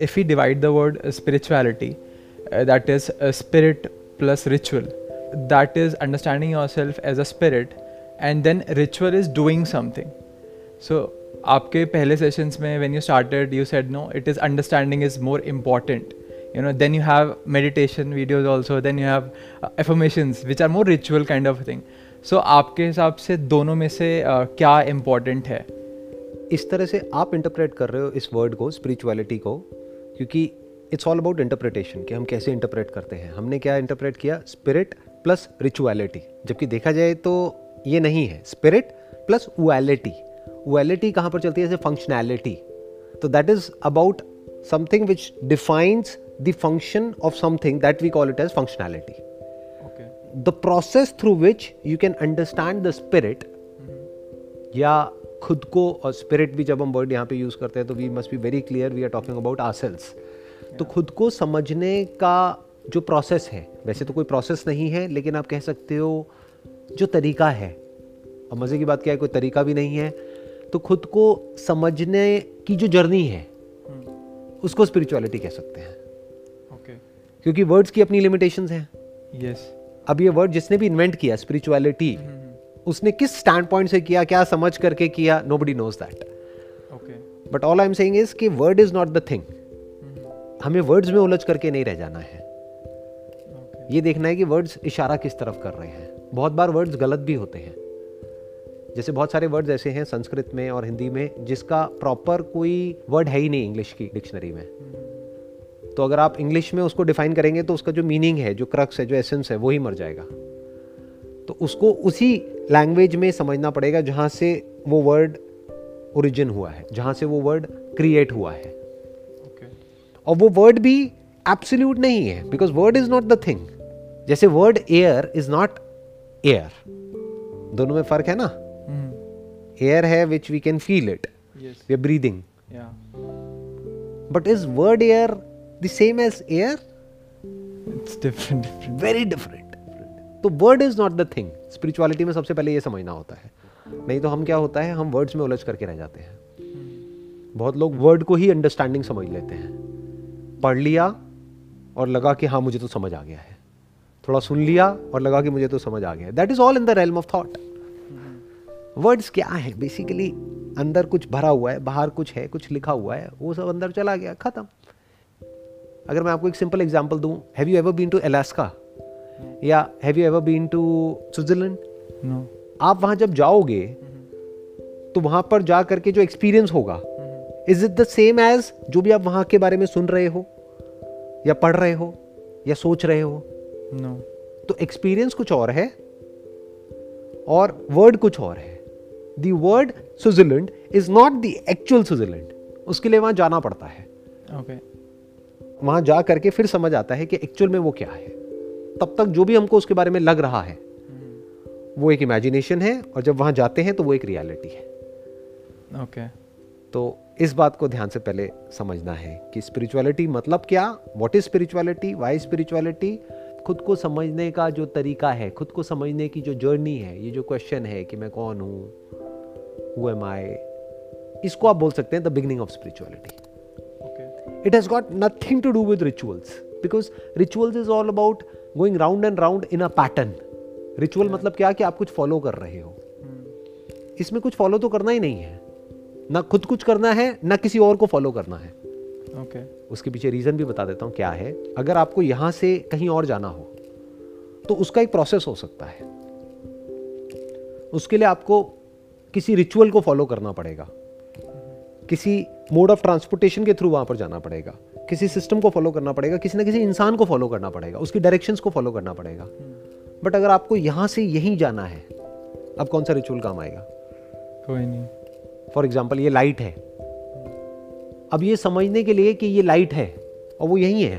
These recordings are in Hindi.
if we divide the word uh, spirituality, uh, that is uh, spirit plus ritual, that is understanding yourself as a spirit, and then ritual is doing something. So, आपके पहले सेशंस में when you started, you said no, it is understanding is more important. You know, then you have meditation videos also, then you have uh, affirmations which are more ritual kind of thing. So, आपके हिसाब से दोनों में से uh, क्या इम्पोर्टेंट है? इस तरह से आप इंटरप्रेट कर रहे हो इस वर्ड को स्पिरिचुअलिटी को क्योंकि इट्स ऑल अबाउट इंटरप्रिटेशन कि हम कैसे इंटरप्रेट करते हैं। हमने क्या इंटरप्रेट किया? स्पिरिट प्लस रिचुअलिटी जबकि देखा जाए तो ये नहीं है। स्पिरिट प्लस उएलिटी उएलिटी कहाँ पर चलती है? जैसे फंक्शनैलिटी तो that is about something which defines the function of something that we call it as functionality the process through which you can understand the spirit या खुद को और स्पिरिट भी जब हम वर्ड यहाँ पे यूज़ करते हैं तो we must be very clear we are talking about ourselves तो खुद को समझने का जो प्रोसेस है वैसे तो कोई प्रोसेस नहीं है लेकिन आप कह सकते हो जो तरीका है अब मज़े की बात क्या है कोई तरीका भी नहीं है तो खुद को समझने की जो जर्नी है hmm. उसको स्पिरिचुअलिटी कह सकते हैं okay. क्योंकि वर्ड्स की अपनी लिमिटेशंस हैं यस yes. अब ये वर्ड जिसने भी इन्वेंट किया स्पिरिचुअलिटी hmm. उसने किस स्टैंड पॉइंट से किया क्या समझ करके किया nobody knows that but all I am saying is कि word is not the thing हमें वर्ड्स में उलझ करके नहीं रह जाना है। Okay. ये देखना है कि वर्ड्स इशारा किस तरफ़ कर रहे हैं। बहुत बार वर्ड्स गलत भी होते हैं। जैसे बहुत सारे वर्ड्स ऐसे हैं संस्कृत में और हिंदी में जिसका प्रॉपर कोई वर्ड है ही नहीं इंग्लिश की डिक्शनरी में। तो अगर आप इंग्लिश में उसको डिफाइन करेंगे तो उसका जो मीनिंग है जो क्रक्स है जो एसेंस है वो ही मर जाएगा। तो उसको उसी लैंग्वेज में समझना पड़ेगा जहाँ से वो वर्ड ओरिजिन हुआ है जहाँ से वो वर्ड क्रिएट हुआ है। Okay. और वो वर्ड भी एब्सोल्यूट नहीं है because word is not the thing जैसे word air is not air दोनों में फ़र्क है ना? Air hmm. है which we can feel it we are breathing but is word air the same as air it's different very different तो word is not the thing spirituality में सबसे पहले ये समझना होता है। नहीं तो हम क्या होता है? हम वर्ड्स में उलझ करके रह जाते हैं। बहुत लोग वर्ड को ही अंडरस्टैंडिंग समझ लेते हैं। पढ़ लिया और लगा कि हाँ मुझे तो समझ आ गया है। थोड़ा सुन लिया और लगा कि मुझे तो समझ आ गया that is all in the realm of thought words क्या है? बेसिकली अंदर कुछ भरा हुआ है बाहर कुछ है कुछ लिखा हुआ है वो सब अंदर चला गया खत्म। अगर मैं आपको एक सिंपल एग्ज़ाम्पल दूँ have you ever been to Alaska या have you ever been to Switzerland no आप वहाँ जब जाओगे तो वहाँ पर जा करके जो एक्सपीरियंस होगा is it the same as जो भी आप वहाँ के बारे में सुन रहे हो या पढ़ रहे हो या सोच रहे हो? No no. तो एक्सपीरियंस कुछ और है और वर्ड कुछ और है। The word Switzerland is not the actual Switzerland उसके लिए वहाँ जाना पड़ता है। Okay. वहाँ जा करके फिर समझ आता है कि एक्चुअल में वो क्या है। तब तक जो भी हमको उसके बारे में लग रहा है वो एक इमेजिनेशन है और जब वहाँ जाते हैं तो वो एक रियलिटी है। Okay okay. तो इस बात को ध्यान से पहले समझना है कि स्पिरिचुअलिटी मतलब क्या what is spirituality why spirituality खुद को समझने का जो तरीका है खुद को समझने की जो जर्नी है ये जो क्वेश्चन है कि मैं कौन हूँ हु एम आई इसको आप बोल सकते हैं the beginning of spirituality it has got nothing to do with rituals because rituals is all about going round and round in a pattern ritual मतलब क्या कि आप कुछ फॉलो कर रहे हो? Hmm. इसमें कुछ फॉलो तो करना ही नहीं है। ना खुद कुछ करना है ना किसी और को फॉलो करना है। Okay. उसके पीछे रीजन भी बता देता हूँ क्या है। अगर आपको यहाँ से कहीं और जाना हो तो उसका एक प्रोसेस हो सकता है। उसके लिए आपको किसी रिचुअल को फॉलो करना पड़ेगा। किसी मोड ऑफ़ ट्रांसपोर्टेशन के थ्रू वहाँ पर जाना पड़ेगा। किसी सिस्टम को फॉलो करना पड़ेगा किसी ना किसी इंसान को फॉलो करना पड़ेगा उसकी डायरेक्शंस को फॉलो करना पड़ेगा। बट अगर आपको यहाँ से यहीं जाना है अब कौन सा रिचुअल काम आएगा? कोई नहीं। फॉर एग्ज़ाम्पल ये लाइट है। अब ये समझने के लिए कि ये लाइट है और वो यहीं है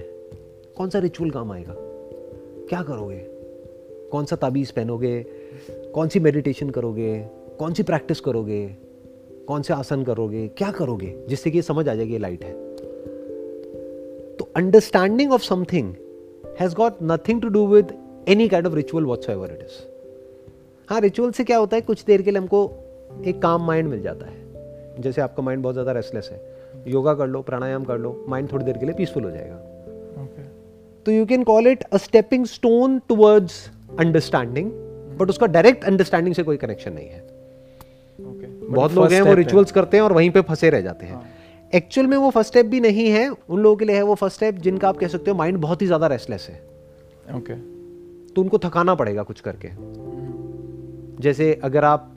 कौन सा रिचुअल काम आएगा? क्या करोगे? कौन सा ताबीज़ पहनोगे? कौन सी मेडिटेशन करोगे? कौन सी प्रैक्टिस करोगे? कौन से आसन करोगे? क्या करोगे? जिससे कि समझ आ जाएगी लाइट है। तो understanding of something has got nothing to do with any kind of ritual whatsoever it is. हाँ रिचुअल से क्या होता है? कुछ देर के लिए हमको एक काम माइंड मिल जाता है। जैसे आपका माइंड बहुत ज़्यादा रेस्टलेस है। योगा कर लो प्राणायाम कर लो माइंड थोड़ी देर के लिए पीसफुल हो जाएगा। Okay. तो you can call it a stepping stone towards understanding but उसका डायरेक्ट अंडरस्टैंडिंग से कोई कनेक्शन नहीं है. बहुत लोग हैं वो रिचुअल्स करते हैं और वहीं पे फंसे रह जाते हैं। एक्चुअल हाँ। में वो फ़र्स्ट स्टेप भी नहीं है उन लोगों के लिए है वो फ़र्स्ट स्टेप जिनका आप कह सकते हो माइंड बहुत ही ज़्यादा रेस्टलेस है। Okay okay. तो उनको थकाना पड़ेगा कुछ करके। जैसे अगर आप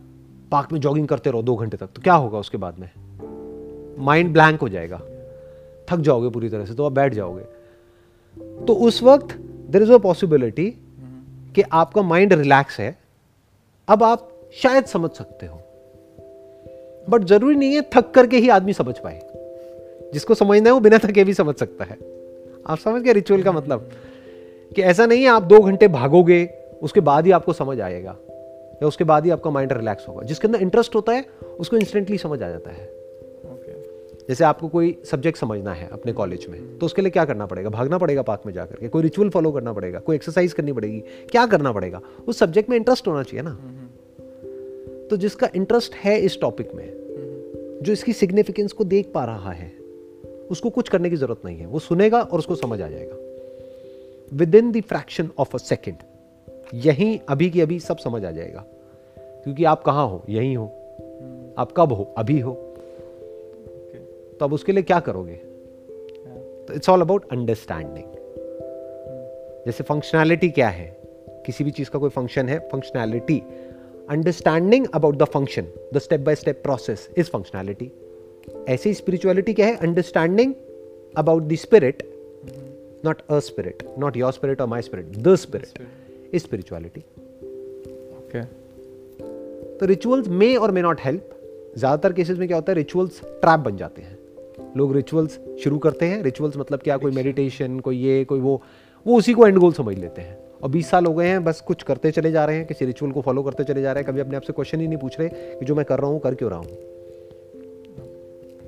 पार्क में जॉगिंग करते रहो दो घंटे तक तो क्या होगा उसके बाद में? माइंड ब्लैंक हो जाएगा। थक जाओगे पूरी तरह से तो आप बैठ जाओगे। तो उस वक्त देर इज़ अ पॉसिबिलिटी कि आपका माइंड रिलैक्स है। अब आप शायद समझ सकते हो। बट ज़रूरी नहीं है थक करके ही आदमी समझ पाए। जिसको समझना है वो बिना थके भी समझ सकता है। आप समझ गए रिचुअल का मतलब? कि ऐसा नहीं है आप दो घंटे भागोगे उसके बाद ही आपको समझ आएगा या उसके बाद ही आपका माइंड रिलैक्स होगा। जिसके अंदर इंटरेस्ट होता है उसको इंस्टेंटली समझ आ जाता है। जैसे आपको कोई सब्जेक्ट समझना है अपने कॉलेज में तो उसके लिए क्या करना पड़ेगा? भागना पड़ेगा पार्क में जाकर के। कोई रिचुअल फॉलो करना पड़ेगा कोई एक्सरसाइज करनी पड़ेगी। क्या करना पड़ेगा? उस सब्जेक्ट में इंटरेस्ट होना चाहिए ना। तो जिसका इंटरेस्ट है इस टॉपिक में जो इसकी सिग्निफिकेंस को देख पा रहा है उसको कुछ करने की ज़रूरत नहीं है। वो सुनेगा और उसको समझ आ जाएगा। Within the fraction of a second यहीं अभी की अभी सब समझ आ जाएगा। क्योंकि आप कहाँ हो? यहीं हो। आप कब हो? अभी हो। तो अब उसके लिए क्या करोगे? तो इट्स ऑल अबाउट अंडरस्टैंडिंग जैसे फंक्शनैलिटी क्या है? किसी भी चीज़ का कोई फ़ंक्शन है functionality understanding about the function the step by step process is functionality ऐसी स्पिरिचुअलिटी क्या है? Understanding about the spirit not a spirit not your spirit और my spirit the spirit is spirituality okay तो रिचुअल्स मे और मे नॉट हेल्प ज़्यादातर केसेस में क्या होता है? रिचुअल्स ट्रैप बन जाते हैं। लोग रिचुअल्स शुरू करते हैं। रिचुअल्स मतलब क्या? कोई मेडिटेशन कोई ये कोई वो। वो उसी को एंड गोल समझ लेते हैं। और 20 साल हो गए हैं बस कुछ करते चले जा रहे हैं किसी रिचुअल को फॉलो करते चले जा रहे हैं कभी अपने आप से क्वेश्चन ही नहीं पूछ रहे कि जो मैं कर रहा हूँ कर क्यों रहा हूँ।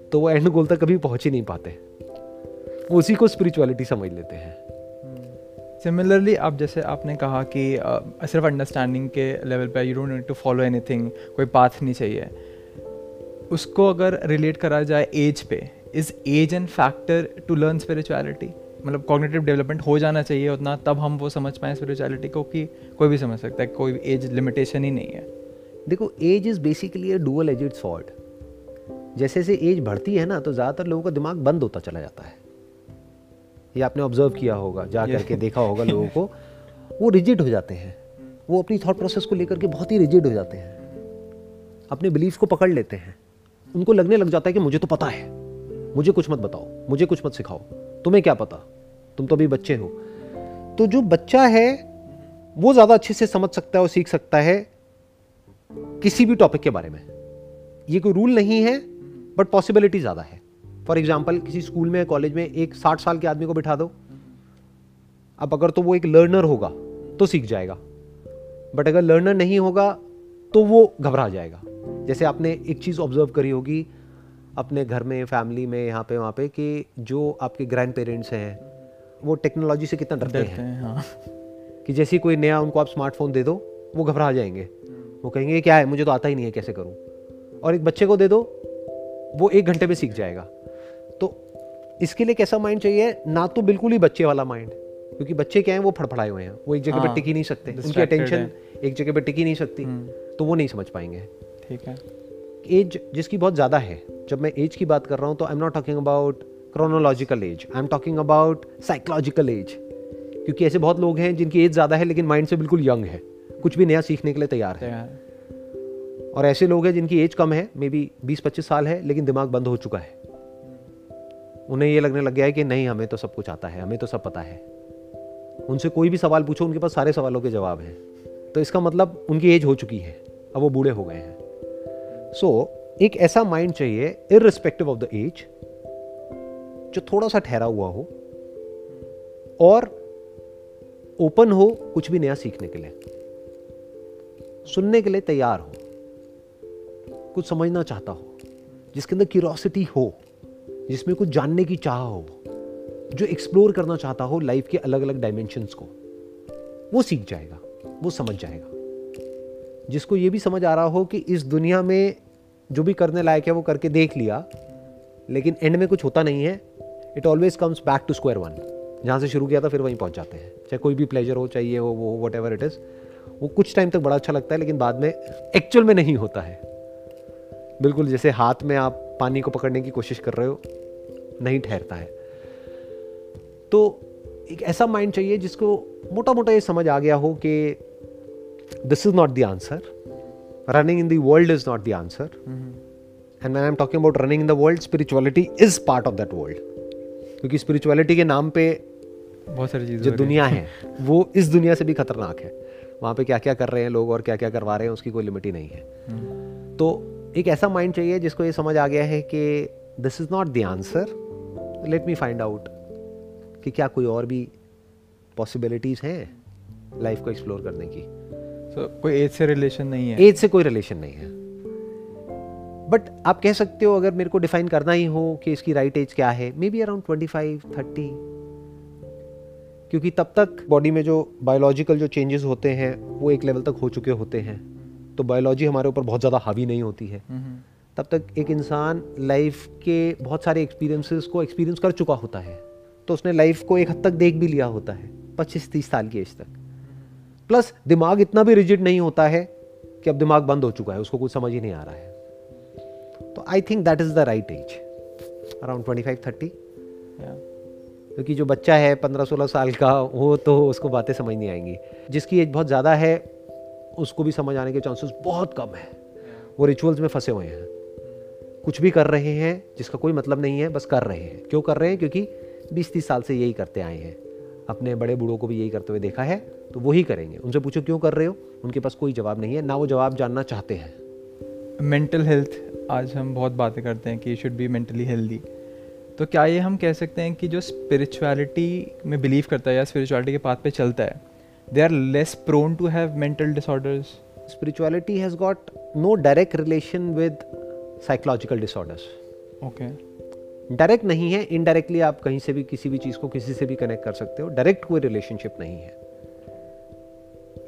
तो वो एंड गोल तक कभी पहुँच ही नहीं पाते। वो उसी को स्पिरिचुअलिटी समझ लेते हैं। सिमिलरली आप जैसे आपने कहा कि uh, सिर्फ़ अंडरस्टैंडिंग के लेवल पे you don't need to follow anything कोई पाथ नहीं चाहिए। उसको अगर रिलेट करा जाए एज पे is age an factor to learn spirituality मतलब कॉग्निटिव डेवलपमेंट हो जाना चाहिए उतना तब हम वो समझ पाएँ स्पिरिचुअलिटी को कि कोई भी समझ सकता है कोई एज लिमिटेशन ही नहीं है। देखो age is basically a dual edged sword जैसे जैसे एज बढ़ती है ना तो ज़्यादातर लोगों का दिमाग बंद होता चला जाता है। ये आपने ऑब्ज़र्व किया होगा जा करके देखा होगा लोगों को। वो रिजिड हो जाते हैं। वो अपनी थॉट प्रोसेस को लेकर के बहुत ही रिजिड हो जाते हैं। अपने बिलीफ को पकड़ लेते हैं। उनको लगने लग जाता है कि मुझे तो पता है। मुझे कुछ मत बताओ मुझे कुछ मत सिखाओ। तुम्हें क्या पता? तुम तो अभी बच्चे हो। तो जो बच्चा है, वो ज़्यादा अच्छे से समझ सकता है और सीख सकता है किसी भी टॉपिक के बारे में। ये कोई रूल नहीं है बट पॉसिबिलिटी ज़्यादा है। फॉर एग्ज़ाम्पल किसी स्कूल में कॉलेज में एक साठ साल के आदमी को बिठा दो। अब अगर तो वो एक लर्नर होगा तो सीख जाएगा। बट अगर लर्नर नहीं होगा तो वो घबरा जाएगा। जैसे आपने एक चीज़ ऑब्ज़र्व करी होगी अपने घर में फैमिली में यहाँ पे वहाँ पे कि जो आपके ग्रैंड पेरेंट्स हैं वो टेक्नोलॉजी से कितना डरते हैं, हैं। हाँ। कि जैसे कोई नया उनको आप स्मार्टफ़ोन दे दो वो घबरा जाएँगे। वो कहेंगे क्या है? मुझे तो आता ही नहीं है कैसे करूँ? और एक बच्चे को दे दो वो एक घंटे में सीख जाएगा। तो इसके लिए कैसा माइंड चाहिए? ना तो बिल्कुल ही बच्चे वाला माइंड क्योंकि बच्चे क्या हैं वो फड़फड़ाए हुए हैं। वो एक जगह पर टिक ही नहीं सकते। उनकी अटेंशन एक जगह पर टिक नहीं सकती। हम्म। तो वो नहीं समझ पाएँगे। ठीक है। एज जिसकी बहुत ज़्यादा है। जब मैं एज की बात कर रहा हूँ तो I am not talking about chronological age I am talking about psychological age क्योंकि ऐसे बहुत लोग हैं जिनकी एज ज़्यादा है लेकिन माइंड से बिल्कुल यंग है। कुछ भी नया सीखने के लिए तैयार है। और ऐसे लोग हैं जिनकी एज कम है मे बी बीस पच्चीस साल है लेकिन दिमाग बंद हो चुका है। उन्हें ये लगने लग गया है कि नहीं हमें तो सब कुछ आता है हमें तो सब पता है। उनसे कोई भी सवाल पूछो उनके पास सारे सवालों के जवाब हैं। तो इसका मतलब उनकी एज हो चुकी है। अब वो बूढ़े हो गए हैं। सो so, एक ऐसा माइंड चाहिए इरिस्पेक्टिव ऑफ़ द एज जो थोड़ा सा ठहरा हुआ हो और ओपन हो कुछ भी नया सीखने के लिए। सुनने के लिए तैयार हो। कुछ समझना चाहता हो जिसके अंदर क्यूरोसिटी हो जिसमें कुछ जानने की चाह हो जो एक्सप्लोर करना चाहता हो लाइफ के अलग अलग डायमेंशंस को। वो सीख जाएगा वो समझ जाएगा। जिसको ये भी समझ आ रहा हो कि इस दुनिया में जो भी करने लायक है वो करके देख लिया, लेकिन एंड में कुछ होता नहीं है। It always comes back to square one जहाँ से शुरू किया था, फिर वहीं पहुँच जाते हैं। चाहे कोई भी प्लेजर हो, चाहिए हो, वो वट एवर इट इज़ वो कुछ टाइम तक बड़ा अच्छा लगता है, लेकिन बाद में एक्चुअल में नहीं होता है। बिल्कुल जैसे हाथ में आप पानी को पकड़ने की कोशिश कर रहे हो, नहीं ठहरता है। तो एक ऐसा माइंड चाहिए जिसको मोटा मोटा ये समझ आ गया हो कि this is not the answer running in the world is not the answer and I am talking about running in the world spirituality is part of that world क्योंकि स्पिरिचुअलिटी के नाम पे बहुत सारी चीज़ें जो दुनिया है। वो इस दुनिया से भी खतरनाक है। वहाँ पे क्या क्या कर रहे हैं लोग और क्या क्या करवा रहे हैं उसकी कोई लिमिट ही नहीं है। हम्म। तो एक ऐसा माइंड चाहिए जिसको ये समझ आ गया है कि this is not the answer let me find out कि क्या कोई और भी पॉसिबिलिटीज़ हैं लाइफ को एक्सप्लोर करने की। So, कोई एज से रिलेशन नहीं है। एज से कोई रिलेशन नहीं है। बट आप कह सकते हो अगर मेरे को डिफाइन करना ही हो कि इसकी राइट right एज क्या है may be around twenty five thirty क्योंकि तब तक बॉडी में जो बायोलॉजिकल जो चेंजेस होते हैं वो एक लेवल तक हो चुके होते हैं। तो बायोलॉजी हमारे ऊपर बहुत ज़्यादा हावी नहीं होती है। तब तक एक इंसान लाइफ के बहुत सारे एक्सपीरियंसेस को एक्सपीरियंस कर चुका होता है। तो उसने लाइफ को एक हद तक देख भी लिया होता है पच्चीस तीस साल की एज तक। प्लस दिमाग इतना भी रिजिड नहीं होता है कि अब दिमाग बंद हो चुका है उसको कुछ समझ ही नहीं आ रहा है। तो I think that is the right age around twenty five thirty क्योंकि जो बच्चा है पंद्रह सोलह साल का वो तो उसको बातें समझ नहीं आएँगी। जिसकी एज बहुत ज़्यादा है उसको भी समझ आने के चांसेस बहुत कम है। वो रिचुअल्स में फंसे हुए हैं। कुछ भी कर रहे हैं जिसका कोई मतलब नहीं है बस कर रहे हैं। क्यों कर रहे हैं? क्योंकि बीस तीस साल से यही करते आए हैं। अपने बड़े बूढ़ों को भी यही करते हुए देखा है तो वही करेंगे। उनसे पूछो क्यों कर रहे हो? उनके पास कोई जवाब नहीं है ना वो जवाब जानना चाहते हैं। मेंटल हेल्थ आज हम बहुत बातें करते हैं कि शुड बी मेंटली हेल्दी तो क्या ये हम कह सकते हैं कि जो स्पिरिचुअलिटी में बिलीव करता है या स्पिरिचुअलिटी के पाथ पे चलता है they are less prone to have mental disorders spirituality has got no direct relation with psychological disorders okay direct नहीं है इनडायरेक्टली आप कहीं से भी किसी भी चीज़ को किसी से भी कनेक्ट कर सकते हो। डायरेक्ट कोई रिलेशनशिप नहीं है।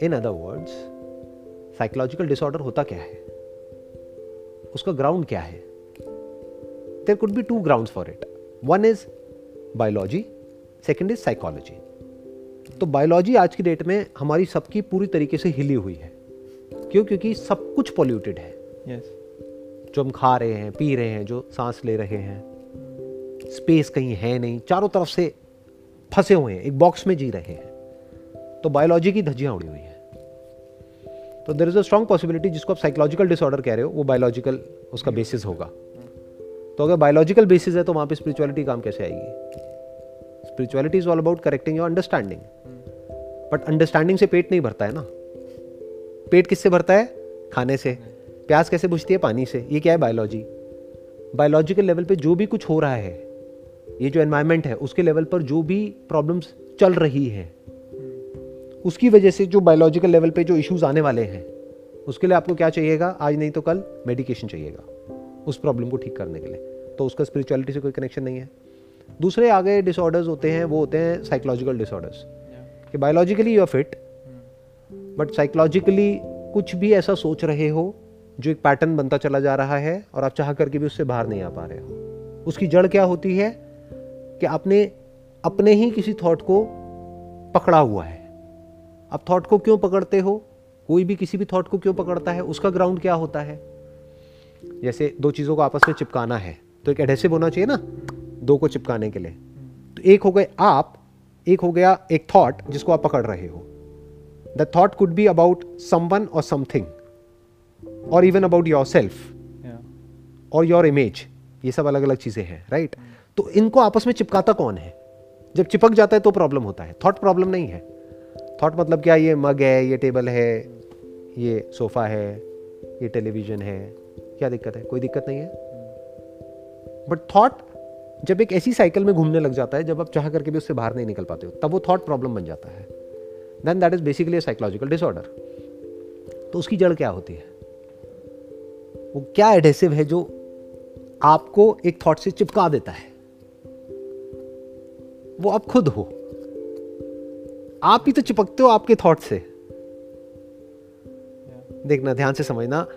In other words psychological disorder होता क्या है? उसका ग्राउंड क्या है? There could be two ground for it one is biology second is psychology तो बायोलॉजी आज की डेट में हमारी सबकी पूरी तरीके से हिली हुई है। क्यों? क्योंकि सब कुछ पॉल्यूटेड है। Yes. जो हम खा रहे हैं पी रहे हैं जो सांस ले रहे हैं स्पेस कहीं है नहीं चारों तरफ़ से फंसे हुए हैं एक बॉक्स में जी रहे हैं। तो बायोलॉजी की धज्जियाँ उड़ी हुई हैं। तो there is a strong possibility जिसको आप साइकोलॉजिकल डिसऑर्डर कह रहे हो वो बायोलॉजिकल उसका बेसिस होगा। तो अगर बायोलॉजिकल बेसिस है तो वहाँ पे स्पिरिचुअलिटी काम कैसे आएगी? Spirituality is all about correcting your understanding but understanding से पेट नहीं भरता है ना। पेट किससे भरता है? खाने से। प्यास कैसे बुझती है? पानी से। ये क्या है बायोलॉजी बायोलॉजिकल लेवल पे जो भी कुछ हो रहा है ये जो एनवायरमेंट है उसके लेवल पर जो भी प्रॉब्लम्स चल रही है उसकी वजह से जो बायोलॉजिकल लेवल पे जो इश्यूज़ आने वाले हैं उसके लिए आपको क्या चाहिएगा? आज नहीं तो कल मेडिकेशन चाहिएगा उस प्रॉब्लम को ठीक करने के लिए। तो उसका स्पिरिचुअलिटी से कोई कनेक्शन नहीं है। दूसरे आगे डिसऑर्डर्स होते हैं वो होते हैं साइकोलॉजिकल डिसऑर्डर्स कि biologically you are fit but psychologically कुछ भी ऐसा सोच रहे हो जो एक पैटर्न बनता चला जा रहा है और आप चाह करके भी उससे बाहर नहीं आ पा रहे हो। उसकी जड़ क्या होती है? कि आपने अपने ही किसी थॉट को पकड़ा हुआ है। आप थॉट को क्यों पकड़ते हो? कोई भी किसी भी थॉट को क्यों पकड़ता है? उसका ग्राउंड क्या होता है? जैसे दो चीज़ों को आपस में चिपकाना है तो एक एडेसिव होना चाहिए ना दो को चिपकाने के लिए। तो एक हो गए आप एक हो गया एक थॉट जिसको आप पकड़ रहे हो। The thought could be about someone और समथिंग और इवन अबाउट योर सेल्फ और योर इमेज ये सब अलग अलग चीज़ें हैं राइट right? तो इनको आपस में चिपकाता कौन है? जब चिपक जाता है तो प्रॉब्लम होता है। थॉट प्रॉब्लम नहीं है। थॉट मतलब क्या? ये मग है, ये टेबल है, ये सोफ़ा है, ये टेलीविज़न है। क्या दिक्कत है? कोई दिक्कत नहीं है? बट थॉट जब एक ऐसी साइकिल में घूमने लग जाता है, जब आप चाह करके भी उससे बाहर नहीं निकल पाते हो, तब वो थॉट प्रॉब्लम बन जाता है। Then that is basically psychological disorder तो उसकी जड़ क्या होती है? वो क्या एडेसिव है जो आपको एक थॉट से चिपका देता है? वो आप खुद हो। आप ही तो चिपकते हो आपके थॉट से। देखना ध्यान से समझना।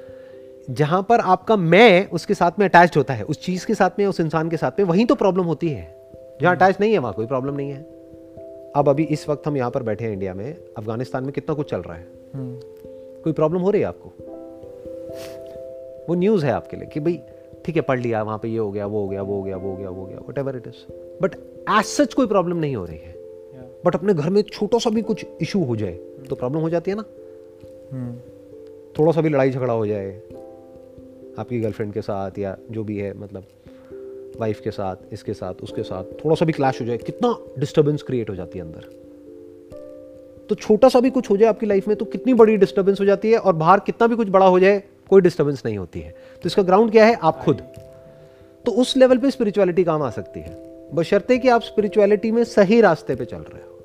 जहाँ पर आपका मैं उसके साथ में अटैच होता है उस चीज़ के साथ में उस इंसान के साथ में वहीं तो प्रॉब्लम होती है। जहाँ अटैच हम्म। नहीं है वहाँ कोई प्रॉब्लम नहीं है। अब अभी इस वक्त हम यहाँ पर बैठे हैं इंडिया में अफ़गानिस्तान में कितना कुछ चल रहा है। हम्म। कोई प्रॉब्लम हो रही है आपको? वो न्यूज़ है आपके लिए कि भाई ठीक है पढ़ लिया वहाँ पे ये हो गया वो हो गया वो हो गया वो हो गया वो हो गया whatever it is but as such कोई प्रॉब्लम नहीं हो रही है. बट अपने घर में छोटा सा भी कुछ इशू हो जाए तो प्रॉब्लम हो जाती है ना? Hmm. थोड़ा सा भी लड़ाई झगड़ा हो जाए आपकी गर्लफ्रेंड के साथ या जो भी है मतलब वाइफ के साथ इसके साथ उसके साथ थोड़ा सा भी क्लैश हो जाए कितना डिस्टर्बेंस क्रिएट हो जाती है अंदर? तो छोटा सा भी कुछ हो जाए आपकी लाइफ में तो कितनी बड़ी डिस्टर्बेंस हो जाती है और बाहर कितना भी कुछ बड़ा हो जाए कोई डिस्टर्बेंस नहीं होती है। तो इसका ग्राउंड क्या है? आप खुद। तो उस लेवल पे स्पिरिचुअलिटी काम आ सकती है। बशर्ते कि आप स्पिरिचुअलिटी में सही रास्ते पे चल रहे हो।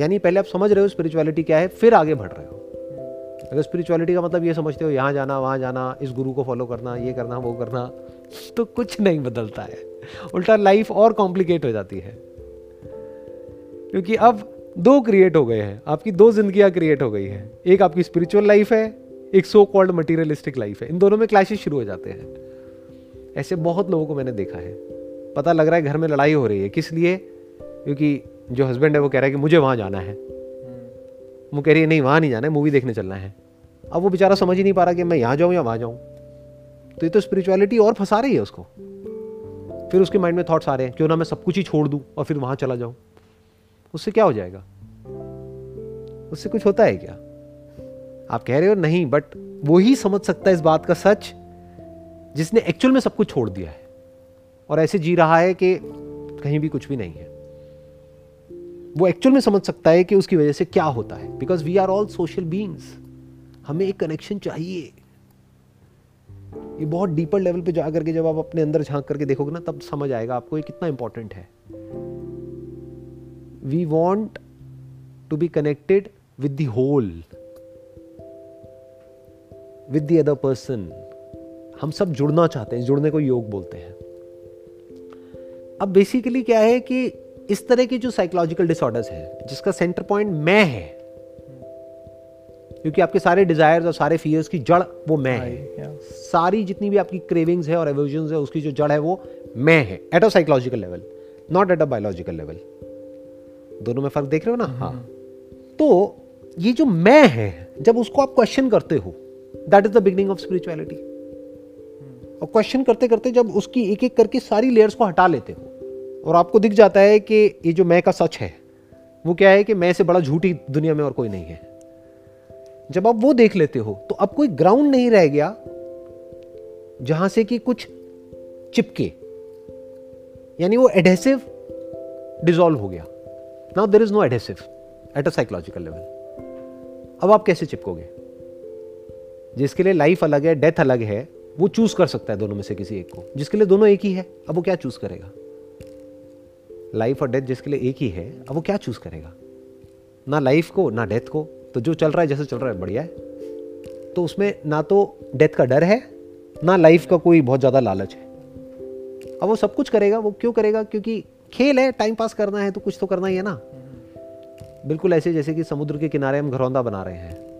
यानी पहले आप समझ रहे हो स्पिरिचुअलिटी क्या है, फिर आगे बढ़ रहे हो। अगर स्पिरिचुअलिटी का मतलब ये समझते हो, यहाँ जाना, वहाँ जाना, इस गुरु को फॉलो करना, ये करना, वो करना तो कुछ नहीं बदलता है। उल्टा लाइफ और कॉम्प्लिकेट हो जाती है। क्योंकि अब दो क्रिएट हो गए हैं। आपकी दो जिंदगियाँ क्रिएट हो गई हैं। एक आपकी स्पिरिचुअल लाइफ है एक सो कॉल्ड मटीरियलिस्टिक लाइफ है। इन दोनों में क्लैशेस शुरू हो जाते हैं। ऐसे बहुत लोगों को मैंने देखा है। पता लग रहा है घर में लड़ाई हो रही है। किस लिए? क्योंकि जो हस्बैंड है, वो कह रहा है कि मुझे वहाँ जाना है। वो कह रही है, नहीं, वहाँ नहीं जाना है मूवी देखने चलना है। अब वो बेचारा समझ ही नहीं पा रहा कि मैं यहाँ जाऊँ या वहाँ जाऊँ। तो ये तो स्पिरिचुअलिटी और फंसा रही है उसको। फिर उसके माइंड में थॉट्स आ रहे हैं, क्यों ना मैं सब कुछ ही छोड़ दूँ और फिर वहाँ चला जाऊँ? उससे क्या हो जाएगा? उससे कुछ होता है क्या? आप कह रहे हो, नहीं बट वो ही समझ सकता है इस बात का सच, जिसने एक्चुअल में सब कुछ छोड़ दिया है। और ऐसे जी रहा है कि कहीं भी कुछ भी नहीं है। वो एक्चुअल में समझ सकता है कि उसकी वजह से क्या होता है because we are all social beings हमें एक कनेक्शन चाहिए। ये बहुत डीपर लेवल पे जा करके जब आप अपने अंदर झाँक करके देखोगे ना, तब समझ आएगा आपको ये कितना इंपॉर्टेंट है। We want to be connected with the whole with the other person हम सब जुड़ना चाहते हैं जुड़ने को योग बोलते हैं। अब बेसिकली क्या है कि इस तरह के जो साइकोलॉजिकल डिसऑर्डर्स है जिसका सेंटर पॉइंट मैं है क्योंकि आपके सारे डिजायर्स और सारे फियर्स की जड़ वो मैं है। सारी जितनी भी आपकी क्रेविंग्स है और एवर्जन है उसकी जो जड़ है वो मैं है at a psychological level not at a biological level दोनों में फ़र्क देख रहे हो ना? हाँ। mm-hmm. तो ये जो मैं है जब उसको आप क्वेश्चन करते हो that is the beginning of spirituality और क्वेश्चन करते करते जब उसकी एक एक करके सारी लेयर्स को हटा लेते हो और आपको दिख जाता है कि ये जो मैं का सच है वो क्या है कि मैं से बड़ा झूठी दुनिया में और कोई नहीं है। जब आप वो देख लेते हो तो अब कोई ग्राउंड नहीं रह गया जहाँ से कि कुछ चिपके। यानी वो एडहेसिव डिजोल्व हो गया। Now there is no adhesive at a psychological level अब आप कैसे चिपकोगे? जिसके लिए लाइफ अलग है डेथ अलग है, वो चूज़ कर सकता है दोनों में से किसी एक को। जिसके लिए दोनों एक ही है, अब वो क्या चूज़ करेगा? लाइफ और डेथ जिसके लिए एक ही है, अब वो क्या चूज़ करेगा? ना लाइफ को, ना डेथ को। तो जो चल रहा है, जैसे चल रहा है, बढ़िया है। तो उसमें ना तो डेथ का डर है, ना लाइफ का कोई बहुत ज़्यादा लालच है। अब वो सब कुछ करेगा, वो क्यों करेगा? क्योंकि खेल है टाइम पास करना है तो कुछ तो करना ही है ना। बिल्कुल ऐसे जैसे कि समुद्र के किनारे हम घरौंदा बना रहे हैं।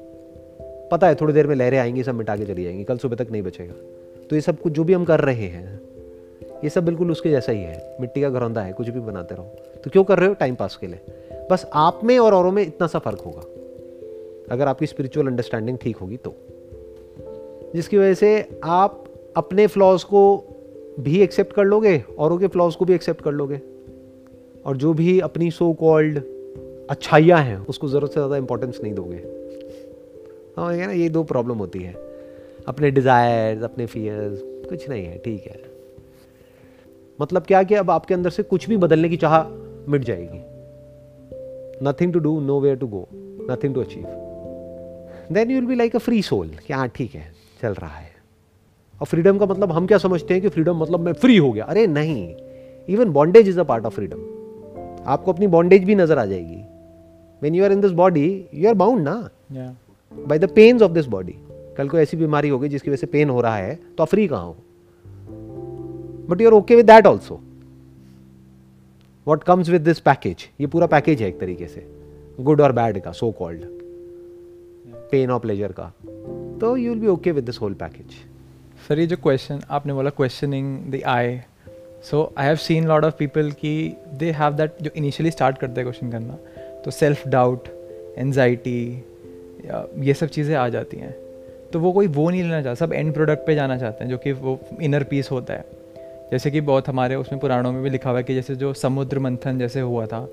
पता है, थोड़ी देर में लहरें आएँगी, सब मिटा के चली जाएँगी, कल सुबह तक नहीं बचेगा। तो ये सब कुछ जो भी हम कर रहे हैं, ये सब बिल्कुल उसके जैसा ही है। मिट्टी का घरौंदा है, कुछ भी बनाते रहो। तो क्यों कर रहे हो? टाइम पास के लिए। बस आप में और औरों में इतना सा फ़र्क होगा। अगर आपकी स्पिरिचुअल अंडरस्टैंडिंग ठीक होगी तो। जिसकी वजह से आप अपने फ्लॉज को भी एक्सेप्ट कर लोगे, औरों के फ्लॉज को भी एक्सेप्ट कर लोगे। और जो भी अपनी सो कॉल्ड अच्छाइयाँ हैं, उसको ज़रूरत से ज़्यादा इंपॉर्टेंस नहीं दोगे। हाँ ना, ये दो प्रॉब्लम होती है। अपने डिज़ायर्स अपने फियर्स कुछ नहीं है, ठीक है। मतलब क्या कि अब आपके अंदर से कुछ भी बदलने की चाह मिट जाएगी। Nothing to do nowhere to go nothing to achieve then you will be like a free soul कि हाँ ठीक है, चल रहा है। और फ्रीडम का मतलब हम क्या समझते हैं कि फ्रीडम मतलब मैं फ्री हो गया। अरे नहीं even bondage is a part of freedom आपको अपनी बॉन्डेज भी नज़र आ जाएगी। When you are in this body you are bound ना। By the pains of this body कल को ऐसी बीमारी हो गई जिसकी वजह से पेन हो रहा है तो आप फ्री कहाँ हो? But you are okay with that also what comes with this package ये पूरा पैकेज है एक तरीके से। गुड और बैड का सो कॉल्ड पेन और प्लेजर का। तो you will be okay with this whole package sir ये जो क्वेश्चन आपने बोला questioning the I so I have seen lot of people कि दे हैव दैट जो इनिशियली स्टार्ट करते हैं क्वेश्चन करना तो सेल्फ डाउट एनजाइटी ये सब चीज़ें आ जाती हैं। तो वो कोई वो नहीं लेना चाहता। सब एंड प्रोडक्ट पे जाना चाहते हैं, जो कि वो इनर पीस होता है। जैसे कि बहुत हमारे उसमें पुराणों में भी लिखा हुआ है कि जैसे जो समुद्र मंथन जैसे हुआ था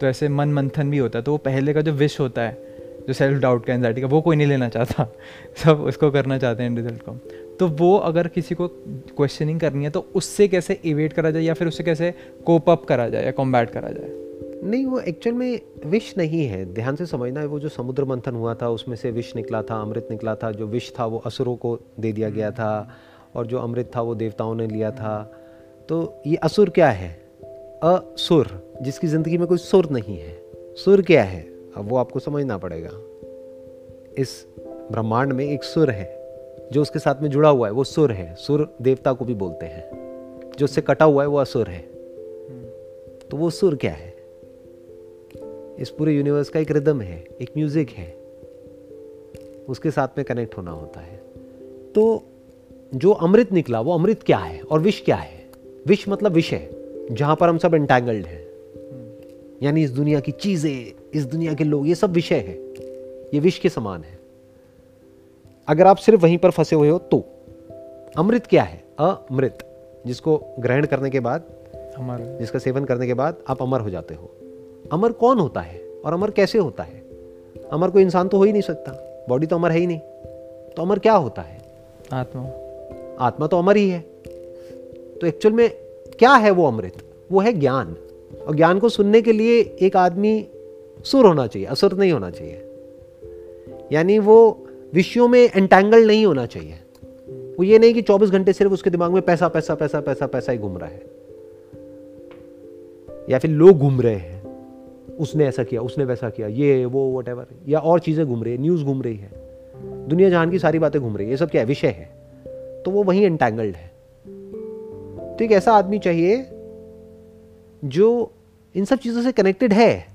तो ऐसे मन मंथन भी होता है। तो वो पहले का जो विश होता है, जो सेल्फ डाउट का एनजाइटी का, वो कोई नहीं लेना चाहता। सब उसको करना चाहते हैं रिज़ल्ट को। तो वो अगर किसी को क्वेश्चनिंग करनी है तो उससे कैसे इवेट करा जाए या फिर उससे कैसे कोप अप करा जाए या कॉम्बैट करा जाए? नहीं वो एक्चुअल में विष नहीं है। ध्यान से समझना है वो जो समुद्र मंथन हुआ था उसमें से विष निकला था अमृत निकला था जो विष था वो असुरों को दे दिया गया था और जो अमृत था वो देवताओं ने लिया था। तो ये असुर क्या है? असुर जिसकी ज़िंदगी में कोई सुर नहीं है। सुर क्या है? अब वो आपको समझना पड़ेगा। इस ब्रह्मांड में एक सुर है जो उसके साथ में जुड़ा हुआ है वो सुर है। सुर देवता को भी बोलते हैं। जो उससे कटा हुआ है वो असुर है। तो वो सुर क्या है? इस पूरे यूनिवर्स का एक रिदम है एक म्यूज़िक है। उसके साथ में कनेक्ट होना होता है। तो जो अमृत निकला वो अमृत क्या है और विष क्या है? विष मतलब विषय जहाँ पर हम सब एंटैंगल्ड हैं। यानी इस दुनिया की चीज़ें इस दुनिया के लोग ये सब विषय है। ये विष के समान है। अगर आप सिर्फ़ वहीं पर फंसे हुए हो तो अमृत क्या है? अमृत जिसको ग्रहण करने के बाद अमर। जिसका सेवन करने के बाद आप अमर हो जाते हो। अमर कौन होता है और अमर कैसे होता है? अमर कोई इंसान तो हो ही नहीं सकता। बॉडी तो अमर है ही नहीं। तो अमर क्या होता है? आत्मा। आत्मा तो अमर ही है। तो एक्चुअल में क्या है वो अमृत? वो है ज्ञान। और ज्ञान को सुनने के लिए एक आदमी सुर होना चाहिए असुर नहीं होना चाहिए। यानी वो विषयों में एंटेंगल नहीं होना चाहिए। वो ये नहीं कि 24 घंटे सिर्फ़ उसके दिमाग में पैसा पैसा पैसा पैसा पैसा ही घूम रहा है। या फिर लोग घूम रहे हैं। उसने ऐसा किया, उसने वैसा किया, ये, वो वट या और चीज़ें घूम रही है न्यूज़ घूम रही है, दुनिया जहान की सारी बातें घूम रही है, ये सब क्या विषय है तो वो वहीं एंटेंगल्ड है। तो एक ऐसा आदमी चाहिए जो इन सब चीज़ों से कनेक्टेड है,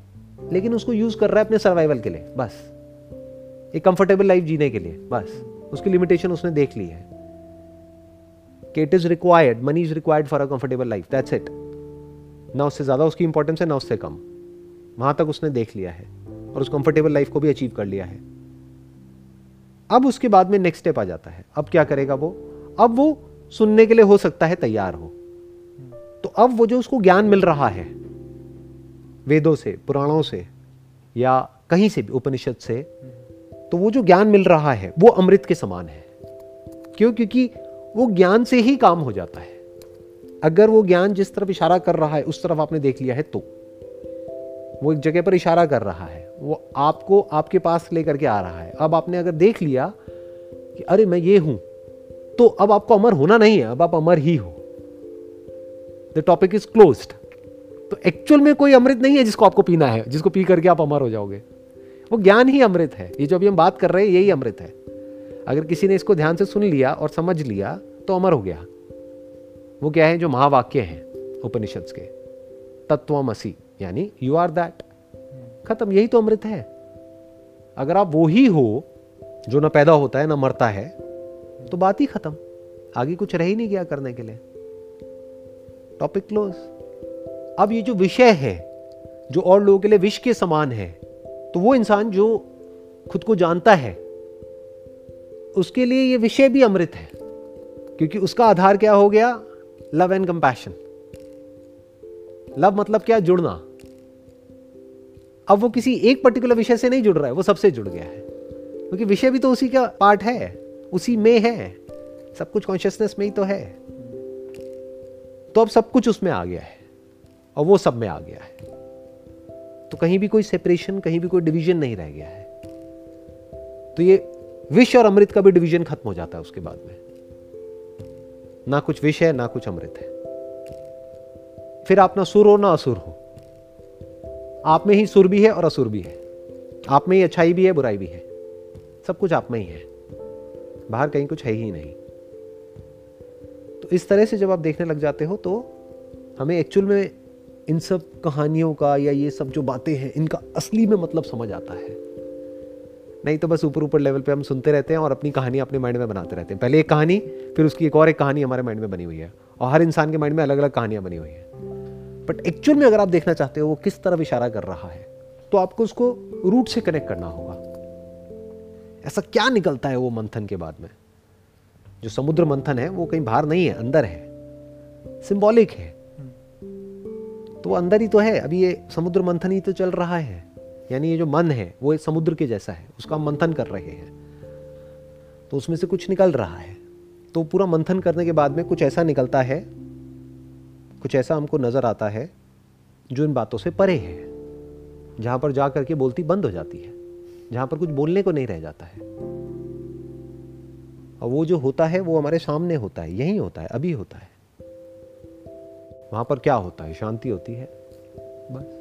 लेकिन उसको यूज़ कर रहा है अपने सर्वाइवल के लिए, बस। एक कंफर्टेबल लाइफ जीने के लिए, बस। उसकी लिमिटेशन उसने देख ली है। कि it is required money is required for a comfortable life that's it ना उससे ज़्यादा उसकी इंपॉर्टेंस है, ना उससे कम। वहाँ तक उसने देख लिया है और उस कंफर्टेबल लाइफ को भी अचीव कर लिया है। अब उसके बाद में नेक्स्ट स्टेप आ जाता है। अब क्या करेगा वो? अब वो सुनने के लिए हो सकता है तैयार हो। तो अब वो जो उसको ज्ञान मिल रहा है, वेदों से, पुराणों से, या कहीं से भी, उपनिषद से तो वो जो ज्ञान मिल रहा है, वो अमृत के समान है। क्यों? क्योंकि वो ज्ञान से ही काम हो जाता है। अगर वो ज्ञान जिस तरफ़ इशारा कर रहा है, उस तरफ़ आपने देख लिया है तो। वो एक जगह पर इशारा कर रहा है। वो आपको आपके पास लेकर के आ रहा है। अब आपने अगर देख लिया कि अरे मैं ये हूँ तो अब आपको अमर होना नहीं है, अब आप अमर ही हो। द टॉपिक इज़ क्लोज तो एक्चुअल में कोई अमृत नहीं है जिसको आपको पीना है, जिसको पी करके आप अमर हो जाओगे। वो ज्ञान ही अमृत है। ये जो अभी हम बात कर रहे हैं, यही अमृत है। अगर किसी ने इसको ध्यान से सुन लिया और समझ लिया तो अमर हो गया। वो क्या है? जो महावाक्य है उपनिषद के। तत्वमसी यानी यू आर दैट खत्म, यही तो अमृत है। अगर आप वो ही हो जो ना पैदा होता है, ना मरता है तो बात ही खत्म। आगे कुछ रह ही नहीं गया करने के लिए। टॉपिक क्लोज अब ये जो विषय है, जो और लोगों के लिए विष के समान है तो वो इंसान जो खुद को जानता है, उसके लिए ये विषय भी अमृत है। क्योंकि उसका आधार क्या हो गया? लव एंड कंपैशन लव मतलब क्या? जुड़ना। अब वो किसी एक पर्टिकुलर विषय से नहीं जुड़ रहा है, वो सबसे जुड़ गया है। क्योंकि विषय भी तो उसी का पार्ट है, उसी में है। सब कुछ कॉन्शियसनेस में ही तो है। तो अब सब कुछ उसमें आ गया है, और वो सब में आ गया है। तो कहीं भी कोई सेपरेशन कहीं भी कोई डिवीज़न नहीं रह गया है। तो ये विष और अमृत का भी डिवीज़न खत्म हो जाता है उसके बाद में। ना कुछ विष है, ना कुछ अमृत है। फिर आप ना सुर हो, ना असुर हो। आप में ही सुर भी है और असुर भी है। आप में ही अच्छाई भी है, बुराई भी है। सब कुछ आप में ही है। बाहर कहीं कुछ है ही नहीं। तो इस तरह से जब आप देखने लग जाते हो तो हमें एक्चुअल में इन सब कहानियों का या ये सब जो बातें हैं, इनका असली में मतलब समझ आता है। नहीं तो बस ऊपर ऊपर लेवल पे हम सुनते रहते हैं और अपनी कहानी अपने माइंड में बनाते रहते हैं। पहले एक कहानी, फिर उसकी एक और एक कहानी हमारे माइंड में बनी हुई है। और हर इंसान के माइंड में अलग अलग कहानियाँ बनी हुई है। बट एक्चुअल में अगर आप देखना चाहते हो वो किस तरफ़ इशारा कर रहा है तो आपको उसको रूट से कनेक्ट करना होगा। ऐसा क्या निकलता है वो मंथन के बाद में? जो समुद्र मंथन है, वो कहीं बाहर नहीं है, अंदर है। सिंबॉलिक है। तो वो अंदर ही तो है। अभी ये समुद्र मंथन ही तो चल रहा है। यानी ये जो मन है, वो समुद्र के जैसा है। उसका हम मंथन कर रहे हैं। तो उसमें से कुछ निकल रहा है। तो पूरा मंथन करने के बाद में कुछ ऐसा निकलता है कुछ ऐसा हमको नज़र आता है जो इन बातों से परे है। जहाँ पर जाकर के बोलती बंद हो जाती है। जहाँ पर कुछ बोलने को नहीं रह जाता है। और वो जो होता है, वो हमारे सामने होता है, यही होता है, अभी होता है। वहाँ पर क्या होता है? शांति होती है। बस।